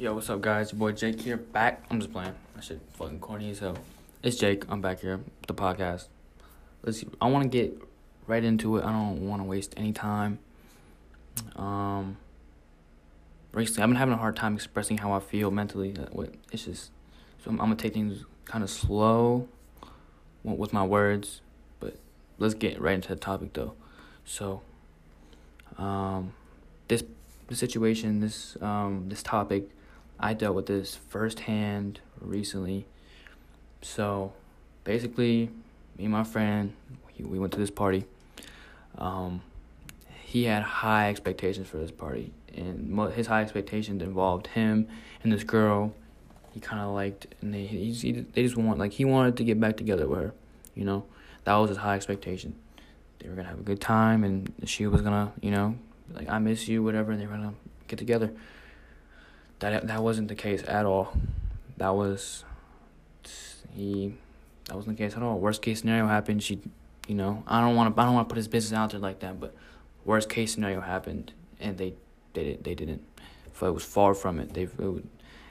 Yo, what's up, guys? Your boy Jake here, back. I'm just playing. That shit fucking corny as hell. It's Jake. I'm back here, the podcast. Let's. See. I want to get right into it. I don't want to waste any time. Um. Recently, I've been having a hard time expressing how I feel mentally. It's just, so I'm, I'm gonna take things kind of slow with my words, but let's get right into the topic though. So, um, this the situation, this um, this topic I dealt with this firsthand recently. So basically, me and my friend, we went to this party. Um, he had high expectations for this party, and his high expectations involved him and this girl. He kind of liked, and they he, he, they just want like he wanted to get back together with her, you know. That was his high expectation. They were gonna have a good time, and she was gonna, you know, like I miss you, whatever, and they were gonna get together. That that wasn't the case at all. That was he. That wasn't the case at all. Worst case scenario happened. She, you know, I don't want to. I don't want to put his business out there like that. But worst case scenario happened, and they, they did. They didn't. It was far from it. They, it,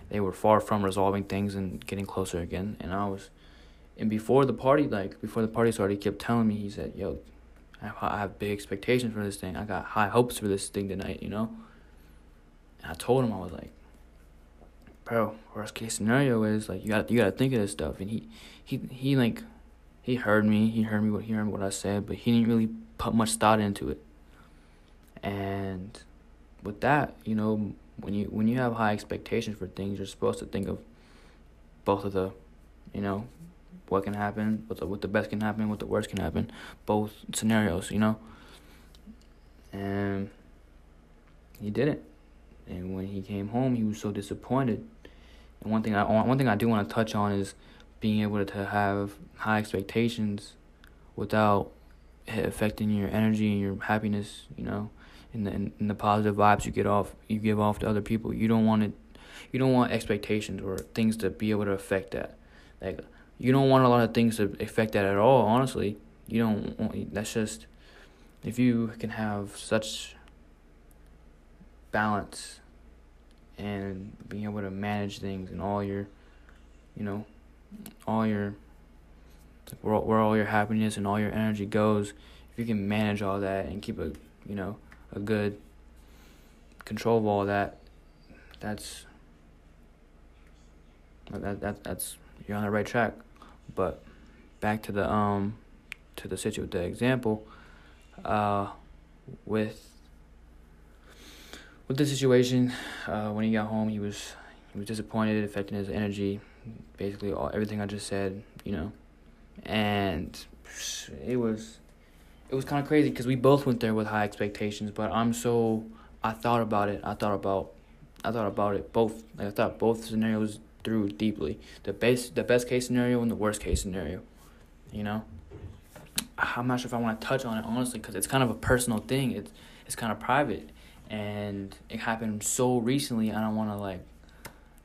they were far from resolving things and getting closer again. And I was, and before the party, like before the party started, he kept telling me. He said, "Yo, I have big expectations for this thing. I got high hopes for this thing tonight." You know. And I told him I was like, bro, worst case scenario is like you got you got to think of this stuff. And he he he like he heard me. He heard me what he heard what I said, but he didn't really put much thought into it. And with that, you know, when you when you have high expectations for things, you're supposed to think of both of the, you know, what can happen, what the what the best can happen, what the worst can happen, both scenarios, you know. And he didn't. And when he came home, he was so disappointed. One thing I one thing I do want to touch on is being able to have high expectations without affecting your energy and your happiness. You know, and the and the positive vibes you get off you give off to other people. You don't want it. You don't want expectations or things to be able to affect that. Like you don't want a lot of things to affect that at all. Honestly, you don't. Want, that's just if you can have such balance and being able to manage things and all your, you know, all your, like where, where all your happiness and all your energy goes, if you can manage all that and keep a, you know, a good control of all that, that's, that, that that's, you're on the right track. But back to the, um, to the situation, the example, uh, with with the situation, uh, when he got home, he was he was disappointed, affecting his energy, basically all everything I just said, you know, and it was it was kind of crazy because we both went there with high expectations, but I'm so I thought about it. I thought about I thought about it both. Like I thought both scenarios through deeply. The best the best case scenario and the worst case scenario. You know. I'm not sure if I want to touch on it honestly because it's kind of a personal thing. It's it's kind of private and it happened so recently. I don't want to like,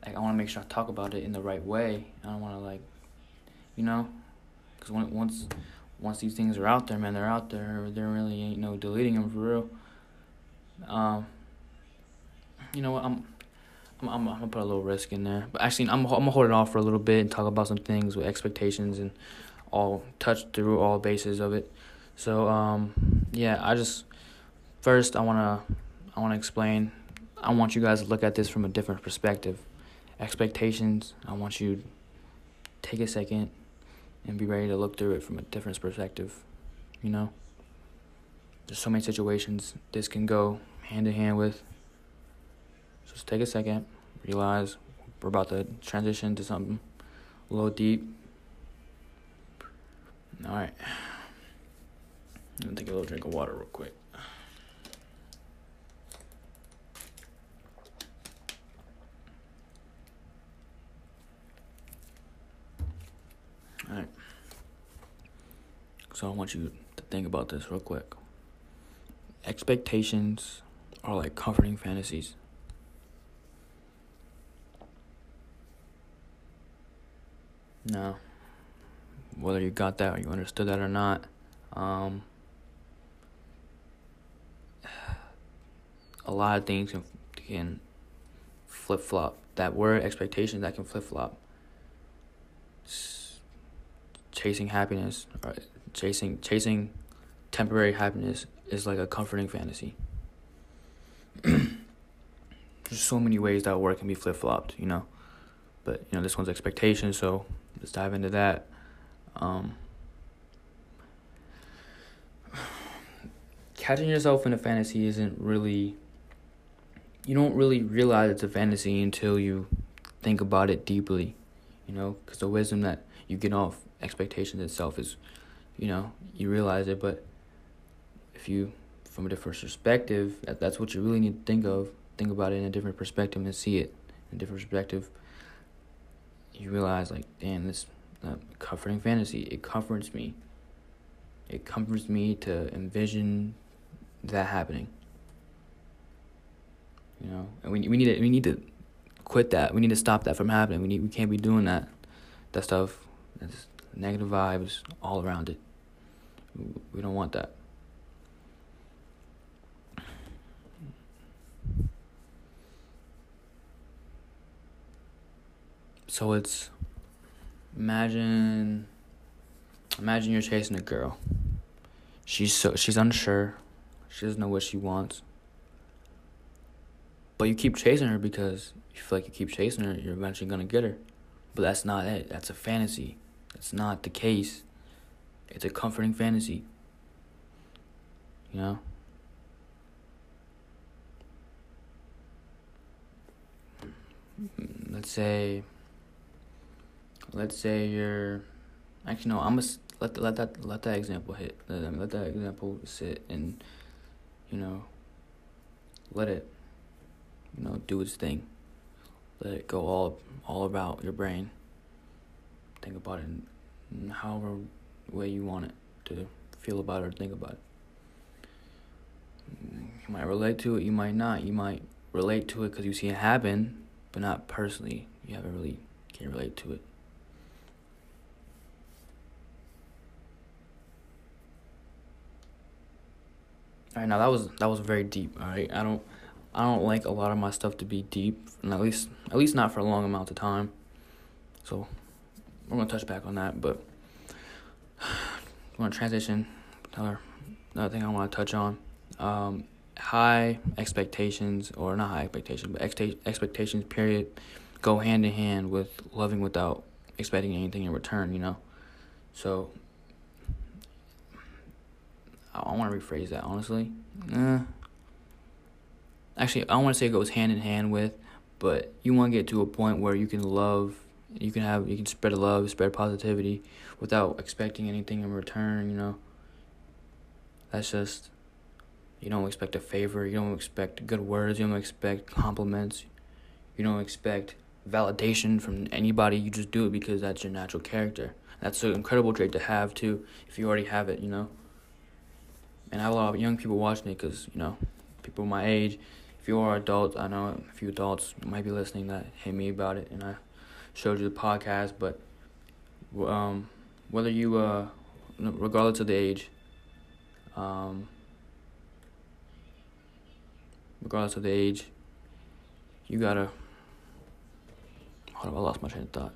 like I want to make sure I talk about it in the right way. I don't want to like, you know, because once once these things are out there, man, they're out there. There really ain't no deleting them for real. Um, you know what? I'm, I'm, I'm, I'm gonna put a little risk in there, but actually, I'm, I'm gonna hold it off for a little bit and talk about some things with expectations and all touch through all bases of it. So, um, yeah, I just first I wanna I want to explain. I want you guys to look at this from a different perspective. Expectations, I want you to take a second and be ready to look through it from a different perspective. You know? There's so many situations this can go hand in hand with. So just take a second, realize we're about to transition to something a little deep. All right. I'm gonna take a little drink of water real quick. So I want you to think about this real quick. Expectations are like comforting fantasies. Now, whether you got that or you understood that or not, um, a lot of things can, can flip flop that word expectation that can flip flop. Chasing happiness, or chasing chasing temporary happiness is like a comforting fantasy. There's so many ways that word can be flip flopped, you know. But you know, this one's expectation, so let's dive into that. Um, catching yourself in a fantasy isn't really you don't really realize it's a fantasy until you think about it deeply, you know, because the wisdom that you get off expectations itself is, you know, you realize it, but if you, from a different perspective, that, that's what you really need to think of, think about it in a different perspective and see it in a different perspective, you realize, like, damn, this uh, comforting fantasy, it comforts me. It comforts me to envision that happening. You know, and we we need to we need to quit that. We need to stop that from happening. We need we can't be doing that. That stuff, that's negative vibes all around it. We don't want that. So it's imagine imagine you're chasing a girl. She's so she's unsure. She doesn't know what she wants. But you keep chasing her because you feel like you keep chasing her, you're eventually gonna get her. But that's not it. That's a fantasy. That's not the case. It's a comforting fantasy. You know? Let's say let's say you're actually no, I'm gonna let let that let that example hit. Let, let that example sit and you know let it you know, do its thing. Let it go all all about your brain. Think about it in however way you want it to feel about it or think about it. You might relate to it, you might not. You might relate to it because you see it happen, but not personally. You haven't really can relate to it. All right, now that was that was very deep. All right, I don't I don't like a lot of my stuff to be deep, and at least at least not for a long amount of time. So we're gonna touch back on that, but I want to transition. Another another thing I want to touch on. Um, high expectations, or not high expectations, but ex- expectations. Period, go hand in hand with loving without expecting anything in return. You know, so I want to rephrase that honestly. Eh, actually I want to say it goes hand in hand with, but you want to get to a point where you can love, you can have, you can spread love, spread positivity, without expecting anything in return. You know. That's just, you don't expect a favor. You don't expect good words. You don't expect compliments. You don't expect validation from anybody. You just do it because that's your natural character. That's an incredible trait to have too, if you already have it. You know. And I have a lot of young people watching it because you know, people my age if you are adults, I know a few adults might be listening that hit me about it, and I showed you the podcast. But um, whether you, uh, regardless of the age, um, regardless of the age, you gotta. Hold on, I lost my train of thought.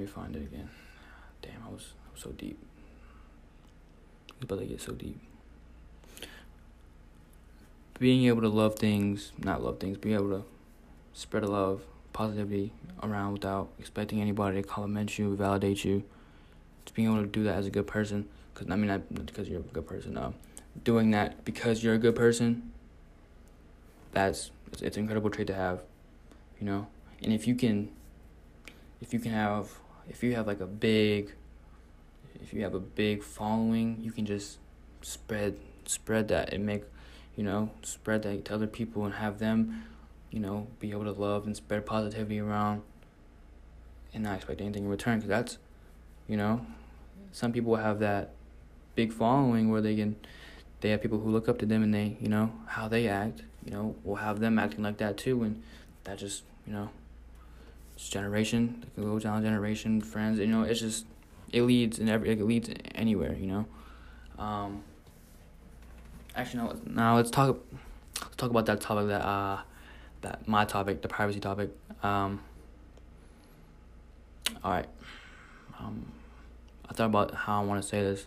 Me find it again. Damn, I was, I was so deep. It's about to get so deep. Being able to love things, not love things, being able to spread love, positivity around without expecting anybody to compliment you, validate you. Just being able to do that as a good person, because I mean, not because you're a good person. Um, doing that because you're a good person. That's it's, it's an incredible trait to have, you know. And if you can, if you can have if you have like a big if you have a big following, you can just spread spread that and make you know spread that to other people and have them you know be able to love and spread positivity around and not expect anything in return. Because that's you know some people have that big following where they can they have people who look up to them and they you know how they act you know, we'll have them acting like that too, and that just, you know, generation. It can go down generation, friends. You know, it's just it leads in every it leads anywhere. You know. Um, actually, no. Now let's talk. Let's talk about that topic that uh, that my topic, the privacy topic. Um. All right. Um, I thought about how I want to say this.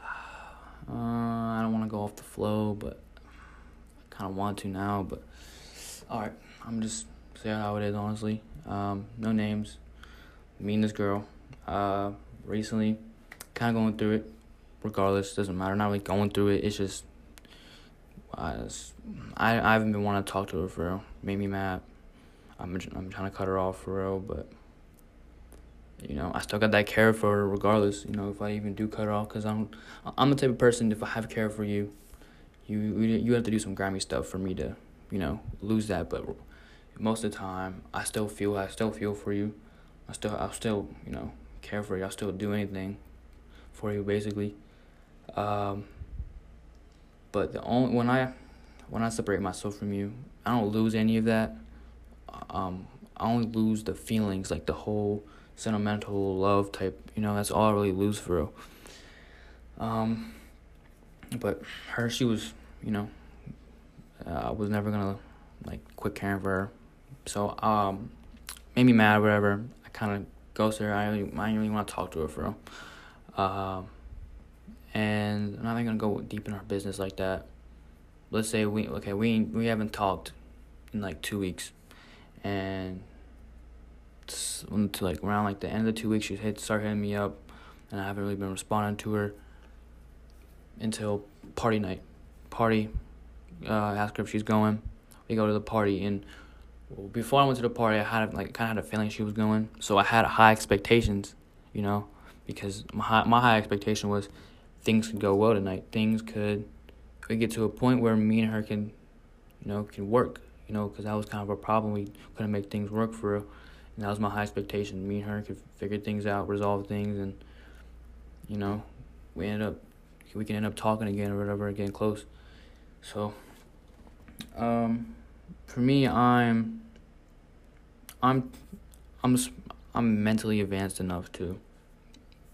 Uh, I don't want to go off the flow, but I kind of want to now. But all right, I'm just saying how it is. Honestly, um, no names. Me and this girl, uh, recently, kind of going through it. Regardless, doesn't matter. Not really going through it. It's just, I, I, haven't been wanting to talk to her for real. Made me mad. I'm, I'm trying to cut her off for real, but you know, I still got that care for her regardless. You know, if I even do cut her off, cause I'm, I'm the type of person. If I have care for you, you you have to do some grimy stuff for me to, you know, lose that. But most of the time, I still feel I still feel for you. I still I still you know care for you. I still do anything for you basically. Um, but the only when I when I separate myself from you, I don't lose any of that. Um, I only lose the feelings, like the whole sentimental love type. You know, that's all I really lose for real. Um, but her, she was, you know, uh, I was never gonna like quit caring for her. So um, made me mad, whatever. I kind of ghosted her. I I didn't really want to talk to her for real. Um, and I'm not even gonna go deep in our business like that. Let's say we okay, we we haven't talked in like two weeks, and to like around like the end of the two weeks, she hit start hitting me up, and I haven't really been responding to her until party night. Party, uh, ask her if she's going. We go to the party, and well, before I went to the party, I had like kind of had a feeling she was going, so I had high expectations, you know, because my high, my high expectation was things could go well tonight. Things could we get to a point where me and her can, you know, can work, you know, because that was kind of a problem. We couldn't make things work for real. And that was my high expectation. Me and her could figure things out, resolve things, and you know, we end up we can end up talking again or whatever, getting close. So, um, for me, I'm I'm I'm I'm mentally advanced enough to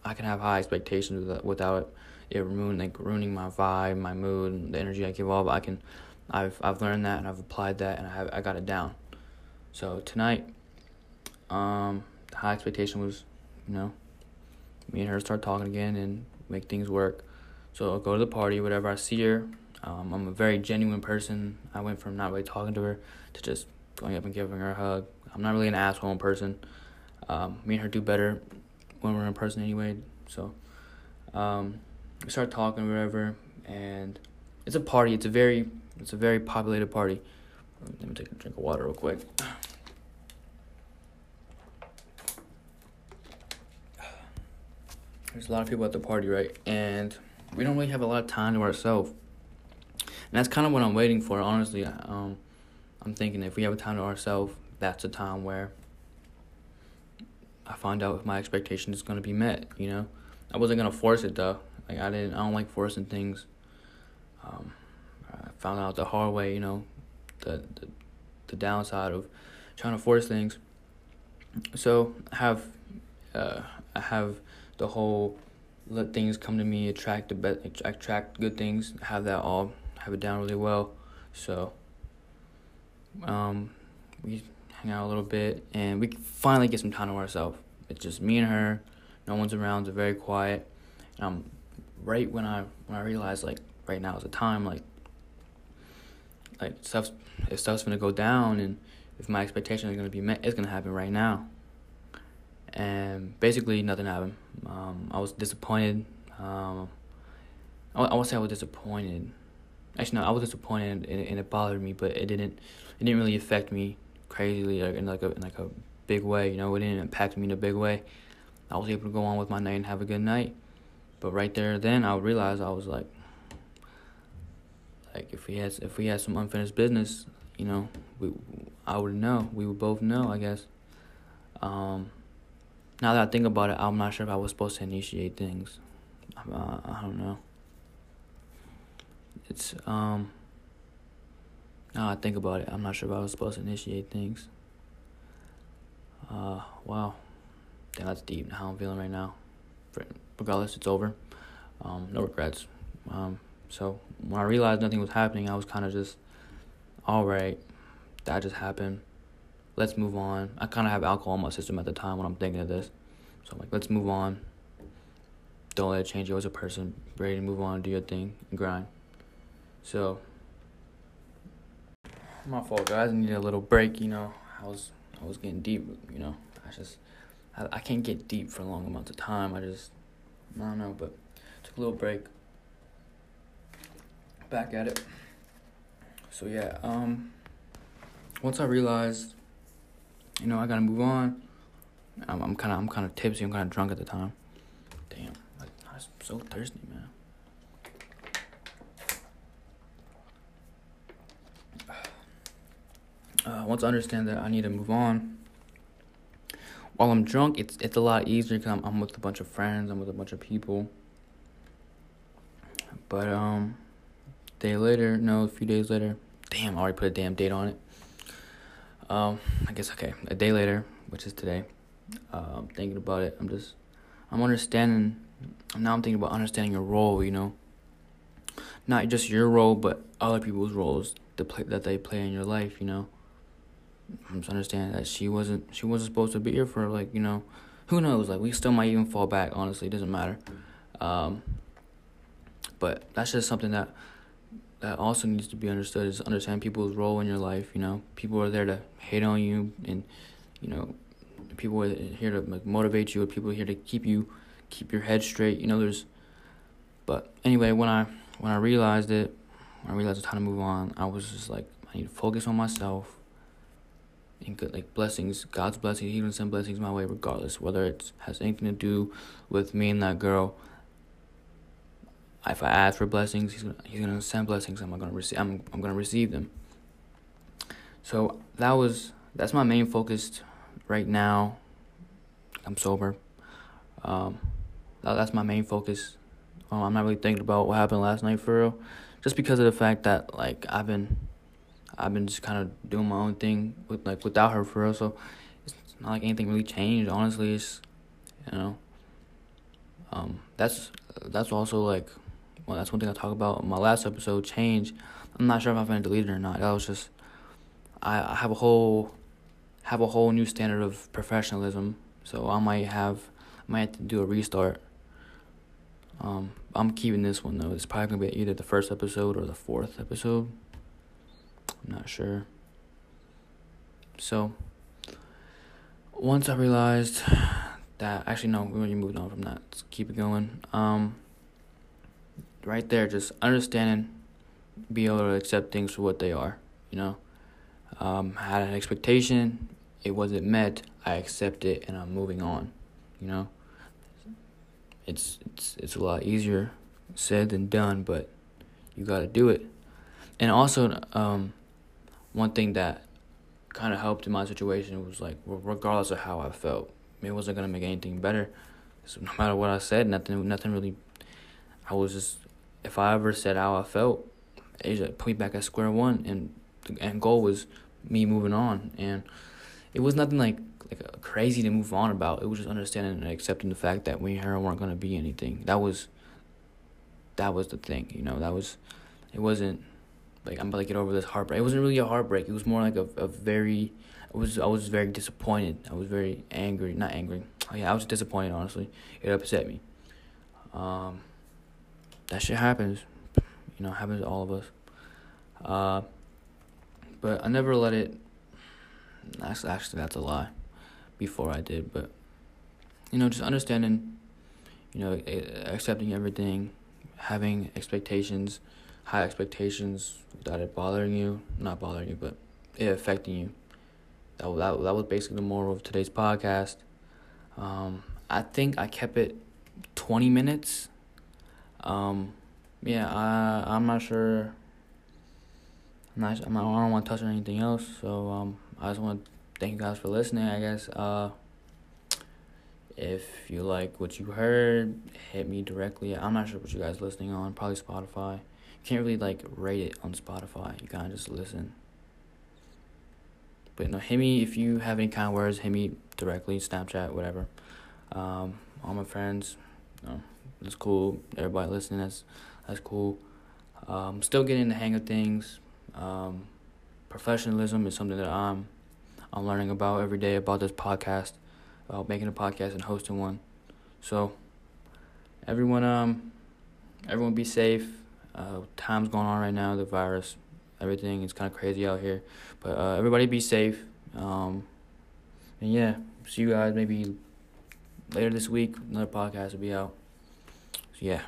I can have high expectations without, without it like ruining my vibe, my mood, the energy I give off. I can I've I've learned that and I've applied that and I have I got it down. So tonight um, the high expectation was, you know, me and her start talking again and make things work. So I'll go to the party, whatever. I see her. Um, I'm a very genuine person. I went from not really talking to her to just going up and giving her a hug. I'm not really an asshole in person. Um, me and her do better when we're in person anyway. So um, we start talking, whatever, and it's a party. It's a very, it's a very populated party. Let me take a drink of water real quick. there's a lot of people at the party, right? And we don't really have a lot of time to ourselves. And that's kind of what I'm waiting for, honestly. Um, I'm thinking if we have a time to ourselves, that's a time where I find out if my expectation is gonna be met. You know, I wasn't gonna force it though. Like I didn't. I don't like forcing things. Um, I found out the hard way. You know, the the, the downside of trying to force things. So I have, uh, I have the whole let things come to me, attract the be- attract good things, have that all have it down really well. So um, we hang out a little bit and we finally get some time to ourselves. It's just me and her. No one's around. It's very quiet. And um, right when I when I realized like right now is the time like like stuff's if stuff's gonna go down and if my expectations are gonna be met, it's gonna happen right now and basically nothing happened. Um, I was disappointed. Um, I, I won't say I was disappointed. Actually, no, I was disappointed and, and it bothered me, but it didn't. It didn't really affect me crazily like in like a in like a big way. You know, it didn't impact me in a big way. I was able to go on with my night and have a good night. But right there, then I realized I was like, like if we had if we had some unfinished business, you know, we I would know. We would both know, I guess. Um, now that I think about it, I'm not sure if I was supposed to initiate things. Uh, I don't know. It's um. Now I think about it, I'm not sure if I was supposed to initiate things. Uh, wow. Damn, that's deep. How I'm feeling right now. Regardless, it's over. Um, no regrets. Um, so when I realized nothing was happening, I was kind of just, all right, that just happened. Let's move on. I kind of have alcohol in my system at the time when I'm thinking of this. So I'm like, let's move on. Don't let it change you as a person. Ready to move on, do your thing, and grind. So, my fault, guys. I needed a little break. You know, I was I was getting deep. You know, I just I, I can't get deep for long amounts of time. I just I don't know, but took a little break. Back at it. So yeah, um, once I realized, you know, I gotta move on. I'm, I'm kind of I'm kind of tipsy. I'm kind of drunk at the time. Damn, I'm so thirsty, man. Uh, once I understand that I need to move on. While I'm drunk, it's it's a lot easier because I'm, I'm with a bunch of friends. I'm with a bunch of people. But um, day later, no, a few days later. Damn, I already put a damn date on it. Um, I guess okay, a day later, which is today. Uh, I'm thinking about it. I'm just, I'm understanding. Now I'm thinking about understanding your role. You know, not just your role, but other people's roles that play that they play in your life. You know, I'm understanding that she wasn't she wasn't supposed to be here for like you know, who knows? Like we still might even fall back. Honestly, it doesn't matter. Um, but that's just something that that also needs to be understood is understand people's role in your life. You know, people are there to hate on you, and you know, people are here to like, motivate you. People are here to keep you keep your head straight. You know, there's. But anyway, when I when I realized it, I realized it's time to move on, I was just like, I need to focus on myself. And good like blessings, God's blessings, He gonna send blessings my way regardless, whether it has anything to do with me and that girl if I ask for blessings, he's gonna, he's gonna send blessings. I'm gonna receive. I'm I'm gonna receive them. So that was that's my main focus right now. I'm sober. Um, that, that's my main focus. I'm not really thinking about what happened last night for real, just because of the fact that like I've been, I've been just kind of doing my own thing with like without her for real. So it's not like anything really changed. Honestly, it's you know. Um, that's that's also like well, that's one thing I talk about in my last episode. Change. I'm not sure if I'm gonna delete it or not. That was just I, I have a whole have a whole new standard of professionalism. So I might have I might have to do a restart. Um, I'm keeping this one though. It's probably gonna be either the first episode or the fourth episode. I'm not sure. So once I realized that actually no, we already moved on from that. Let's keep it going. Um right there, just understanding, be able to accept things for what they are. You know, um, I had an expectation, it wasn't met. I accept it, and I'm moving on. You know, it's it's it's a lot easier said than done, but you got to do it. And also, um, one thing that kind of helped in my situation was like, regardless of how I felt, it wasn't gonna make anything better. So no matter what I said, nothing, nothing really. I was just if I ever said how I felt, it just put me back at square one, and the end goal was me moving on, and it was nothing like like uh, crazy to move on about. It was just understanding and accepting the fact that we and her weren't gonna be anything. That was that was the thing, you know. That was it wasn't like I'm about to get over this heartbreak. It wasn't really a heartbreak. It was more like a a very I was I was very disappointed. I was very angry, not angry. Oh yeah, I was disappointed. Honestly, it upset me. Um, that shit happens. You know, happens to all of us. Uh, but I never let it. Actually, actually, that's a lie. Before I did, but you know, just understanding, you know, accepting everything, having expectations, high expectations without it bothering you, not bothering you, but it affecting you. That that that was basically the moral of today's podcast. Um, I think I kept it twenty minutes um, yeah, I I'm not sure. I'm not, I'm not, I don't want to touch on anything else. So um, I just want to thank you guys for listening. I guess uh, if you like what you heard, hit me directly. I'm not sure what you guys listening on. Probably Spotify. Can't really like rate it on Spotify. You kind of just listen. But no, hit me if you have any kind of words. Hit me directly, Snapchat, whatever. Um, all my friends, you know, it's cool. Everybody listening, that's that's cool. Um, still getting the hang of things. Um, professionalism is something that I'm I'm learning about every day about this podcast, about making a podcast and hosting one. So everyone um everyone be safe. Uh, time's going on right now, the virus, everything is kind of crazy out here. But uh, everybody be safe. Um, and yeah, see you guys maybe later this week. Another podcast will be out. So yeah.